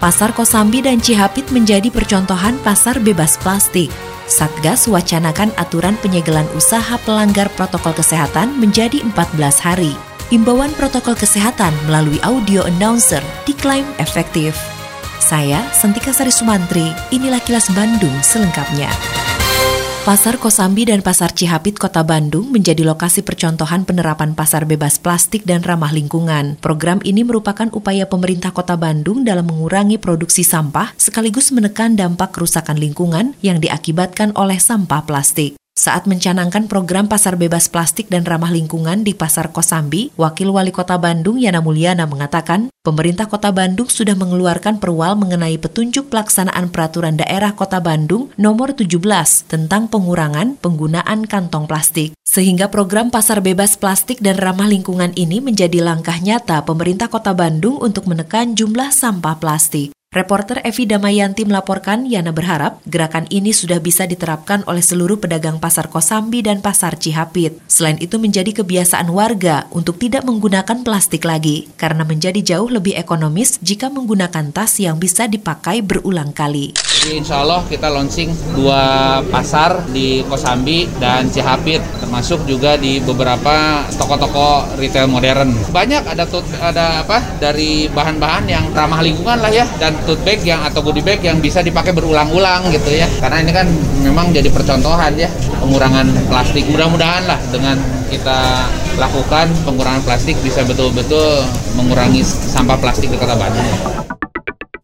Pasar Kosambi dan Cihapit menjadi percontohan pasar bebas plastik. Satgas wacanakan aturan penyegelan usaha pelanggar protokol kesehatan menjadi 14 hari. Imbauan protokol kesehatan melalui audio announcer diklaim efektif. Saya, Sentika Sari Sumantri, inilah kilas Bandung selengkapnya. Pasar Kosambi dan Pasar Cihapit Kota Bandung menjadi lokasi percontohan penerapan pasar bebas plastik dan ramah lingkungan. Program ini merupakan upaya pemerintah Kota Bandung dalam mengurangi produksi sampah sekaligus menekan dampak kerusakan lingkungan yang diakibatkan oleh sampah plastik. Saat mencanangkan program pasar bebas plastik dan ramah lingkungan di Pasar Kosambi, Wakil Wali Kota Bandung Yana Mulyana mengatakan, pemerintah Kota Bandung sudah mengeluarkan perwal mengenai petunjuk pelaksanaan peraturan daerah Kota Bandung nomor 17 tentang pengurangan penggunaan kantong plastik. Sehingga program pasar bebas plastik dan ramah lingkungan ini menjadi langkah nyata pemerintah Kota Bandung untuk menekan jumlah sampah plastik. Reporter Evi Damayanti melaporkan Yana berharap gerakan ini sudah bisa diterapkan oleh seluruh pedagang pasar Kosambi dan pasar Cihapit. Selain itu menjadi kebiasaan warga untuk tidak menggunakan plastik lagi karena menjadi jauh lebih ekonomis jika menggunakan tas yang bisa dipakai berulang kali. Jadi insya Allah kita launching dua pasar di Kosambi dan Cihapit termasuk juga di beberapa toko-toko retail modern. Banyak ada ada apa dari bahan-bahan yang ramah lingkungan lah ya dan tote bag yang atau goodie bag yang bisa dipakai berulang-ulang gitu ya. Karena ini kan memang jadi percontohan ya pengurangan plastik. Mudah-mudahan lah dengan kita lakukan pengurangan plastik bisa betul-betul mengurangi sampah plastik di Kota Bandung.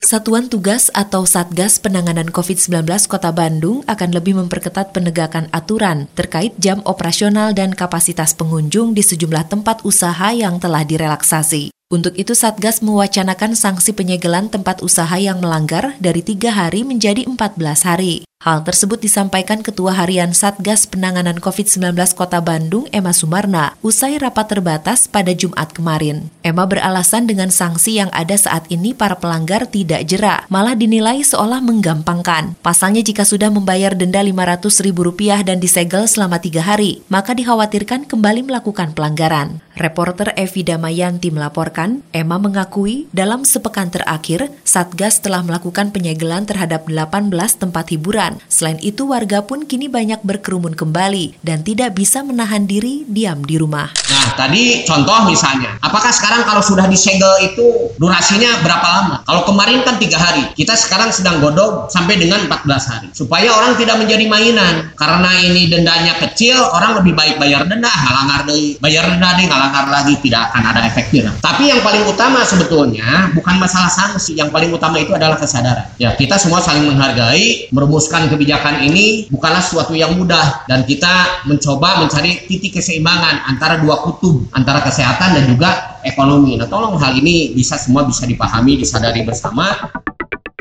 Satuan Tugas atau Satgas Penanganan COVID-19 Kota Bandung akan lebih memperketat penegakan aturan terkait jam operasional dan kapasitas pengunjung di sejumlah tempat usaha yang telah direlaksasi. Untuk itu Satgas mewacanakan sanksi penyegelan tempat usaha yang melanggar dari tiga hari menjadi 14 hari. Hal tersebut disampaikan Ketua Harian Satgas Penanganan COVID-19 Kota Bandung, Emma Sumarna, usai rapat terbatas pada Jumat kemarin. Emma beralasan dengan sanksi yang ada saat ini para pelanggar tidak jera, malah dinilai seolah menggampangkan. Pasalnya jika sudah membayar denda Rp500.000 dan disegel selama tiga hari, maka dikhawatirkan kembali melakukan pelanggaran. Reporter Evi Damayanti melaporkan, Emma mengakui dalam sepekan terakhir, Satgas telah melakukan penyegelan terhadap 18 tempat hiburan Selain itu, warga pun kini banyak berkerumun kembali dan tidak bisa menahan diri diam di rumah. Nah, tadi contoh misalnya, apakah sekarang kalau sudah disegel itu durasinya berapa lama? Kalau kemarin kan tiga hari, kita sekarang sedang godok sampai dengan 14 hari. Supaya orang tidak menjadi mainan. Karena ini dendanya kecil, orang lebih baik bayar denda, ngalangar deh, bayar denda deh, ngalangar lagi, tidak akan ada efeknya. Tapi yang paling utama sebetulnya bukan masalah sanksi, yang paling utama itu adalah kesadaran. Ya, kita semua saling menghargai, merumuskan kebijakan ini bukanlah sesuatu yang mudah dan kita mencoba mencari titik keseimbangan antara dua kutub antara kesehatan dan juga ekonomi. Nah, tolong hal ini bisa semua bisa dipahami, disadari bersama.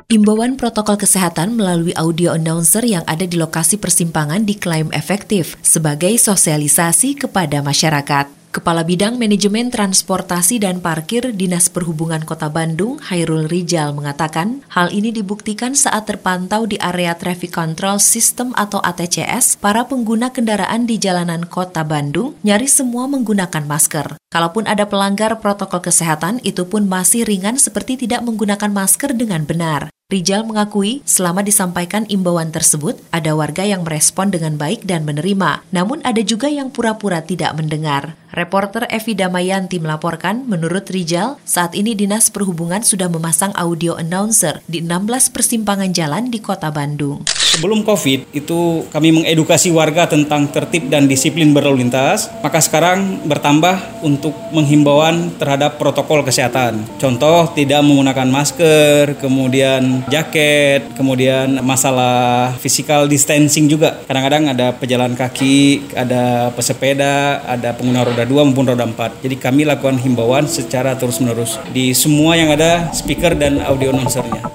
Imbauan protokol kesehatan melalui audio announcer yang ada di lokasi persimpangan diklaim efektif sebagai sosialisasi kepada masyarakat. Kepala Bidang Manajemen Transportasi dan Parkir Dinas Perhubungan Kota Bandung, Hairul Rijal mengatakan, hal ini dibuktikan saat terpantau di area Traffic Control System atau ATCS, para pengguna kendaraan di jalanan Kota Bandung nyaris semua menggunakan masker. Kalaupun ada pelanggar protokol kesehatan, itu pun masih ringan seperti tidak menggunakan masker dengan benar. Rijal mengakui selama disampaikan imbauan tersebut, ada warga yang merespon dengan baik dan menerima, namun ada juga yang pura-pura tidak mendengar. Reporter Evi Damayanti melaporkan, menurut Rijal, saat ini Dinas Perhubungan sudah memasang audio announcer di 16 persimpangan jalan di kota Bandung. Sebelum COVID itu kami mengedukasi warga tentang tertib dan disiplin berlalu lintas, maka sekarang bertambah untuk menghimbauan terhadap protokol kesehatan. Contoh tidak menggunakan masker, kemudian jaket, kemudian masalah physical distancing juga. Kadang-kadang ada pejalan kaki, ada pesepeda, ada pengguna roda 2 maupun roda 4. Jadi kami lakukan himbauan secara terus-menerus di semua yang ada speaker dan audio announcernya.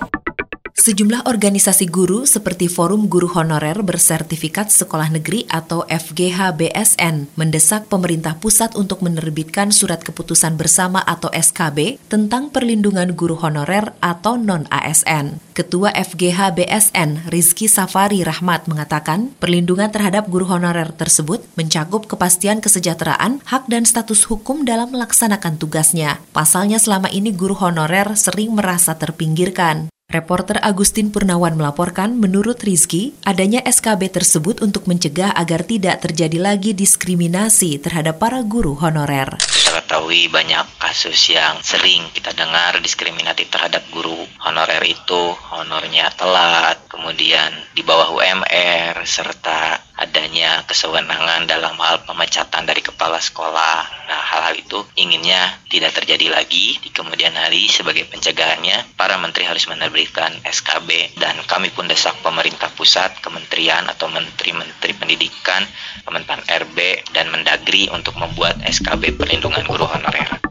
Sejumlah organisasi guru seperti Forum Guru Honorer Bersertifikat Sekolah Negeri atau FGH BSN mendesak pemerintah pusat untuk menerbitkan surat keputusan bersama atau SKB tentang perlindungan guru honorer atau non-ASN. Ketua FGH BSN Rizky Safari Rahmat mengatakan perlindungan terhadap guru honorer tersebut mencakup kepastian kesejahteraan, hak dan status hukum dalam melaksanakan tugasnya. Pasalnya selama ini guru honorer sering merasa terpinggirkan. Reporter Agustin Purnawan melaporkan, menurut Rizky, adanya SKB tersebut untuk mencegah agar tidak terjadi lagi diskriminasi terhadap para guru honorer. Kita ketahui banyak kasus yang sering kita dengar diskriminatif terhadap guru honorer itu, honornya telat, kemudian di bawah UMR, serta adanya kesewenangan dalam hal pemecatan dari kepala sekolah. Nah, hal-hal itu inginnya tidak terjadi lagi di kemudian hari sebagai pencegahannya para menteri harus menerbitkan SKB dan kami pun desak pemerintah pusat, kementerian atau menteri-menteri pendidikan, Kementan RB dan Mendagri untuk membuat SKB perlindungan guru honorer.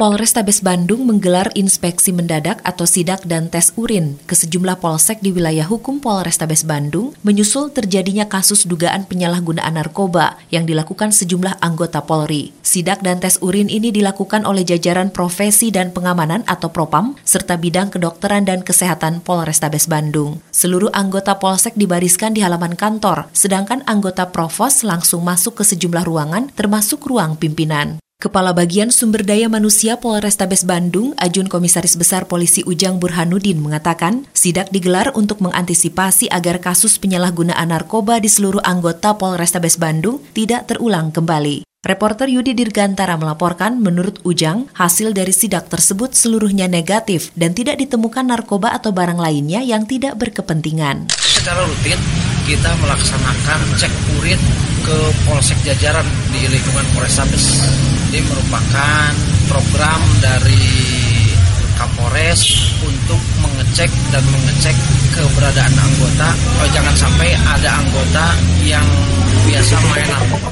Polrestabes Bandung menggelar inspeksi mendadak atau sidak dan tes urin ke sejumlah polsek di wilayah hukum Polrestabes Bandung menyusul terjadinya kasus dugaan penyalahgunaan narkoba yang dilakukan sejumlah anggota Polri. Sidak dan tes urin ini dilakukan oleh jajaran profesi dan pengamanan atau Propam serta bidang kedokteran dan kesehatan Polrestabes Bandung. Seluruh anggota polsek dibariskan di halaman kantor, sedangkan anggota provos langsung masuk ke sejumlah ruangan termasuk ruang pimpinan. Kepala Bagian Sumber Daya Manusia Polrestabes Bandung, Ajun Komisaris Besar Polisi Ujang Burhanuddin mengatakan, sidak digelar untuk mengantisipasi agar kasus penyalahgunaan narkoba di seluruh anggota Polrestabes Bandung tidak terulang kembali. Reporter Yudi Dirgantara melaporkan, menurut Ujang, hasil dari sidak tersebut seluruhnya negatif dan tidak ditemukan narkoba atau barang lainnya yang tidak berkepentingan. Secara rutin, kita melaksanakan cek urin ke polsek jajaran di lingkungan Polrestabes. Ini merupakan program dari Kapolres untuk mengecek dan mengecek keberadaan anggota. Oh, jangan sampai ada anggota yang biasa main narkoba.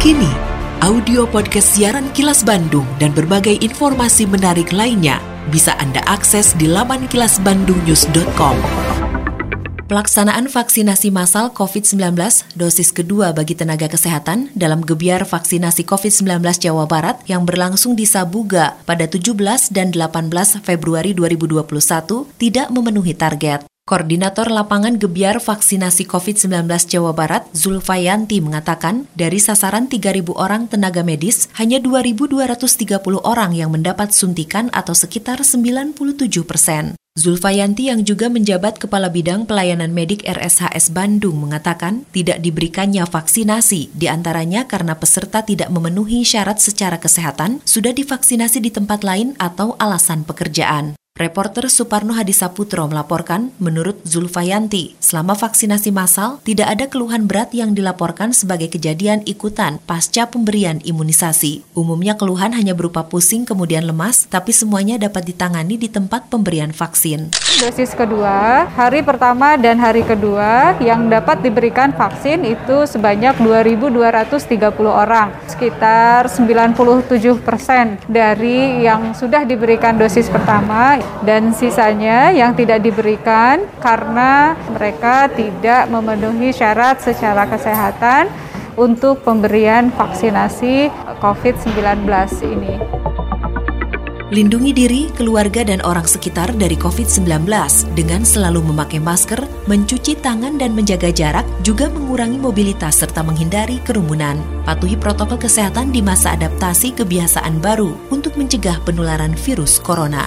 Kini, audio podcast siaran Kilas Bandung dan berbagai informasi menarik lainnya bisa Anda akses di laman kilasbandungnews.com. Pelaksanaan vaksinasi massal COVID-19 dosis kedua bagi tenaga kesehatan dalam gebiar vaksinasi COVID-19 Jawa Barat yang berlangsung di Sabuga pada 17 dan 18 Februari 2021 tidak memenuhi target. Koordinator Lapangan Gebiar Vaksinasi COVID-19 Jawa Barat, Zulfayanti mengatakan, dari sasaran 3.000 orang tenaga medis, hanya 2.230 orang yang mendapat suntikan atau sekitar 97 persen. Zulfayanti yang juga menjabat Kepala Bidang Pelayanan Medik RSHS Bandung mengatakan tidak diberikannya vaksinasi di antaranya karena peserta tidak memenuhi syarat secara kesehatan, sudah divaksinasi di tempat lain atau alasan pekerjaan. Reporter Suparno Hadisaputro melaporkan, menurut Zulfayanti, selama vaksinasi massal tidak ada keluhan berat yang dilaporkan sebagai kejadian ikutan pasca pemberian imunisasi. Umumnya keluhan hanya berupa pusing kemudian lemas, tapi semuanya dapat ditangani di tempat pemberian vaksin. Dosis kedua, hari pertama dan hari kedua yang dapat diberikan vaksin itu sebanyak 2.230 orang, sekitar 97 persen dari yang sudah diberikan dosis pertama dan sisanya yang tidak diberikan karena mereka tidak memenuhi syarat secara kesehatan untuk pemberian vaksinasi COVID-19 ini. Lindungi diri, keluarga, dan orang sekitar dari COVID-19 dengan selalu memakai masker, mencuci tangan dan menjaga jarak, juga mengurangi mobilitas serta menghindari kerumunan. Patuhi protokol kesehatan di masa adaptasi kebiasaan baru untuk mencegah penularan virus corona.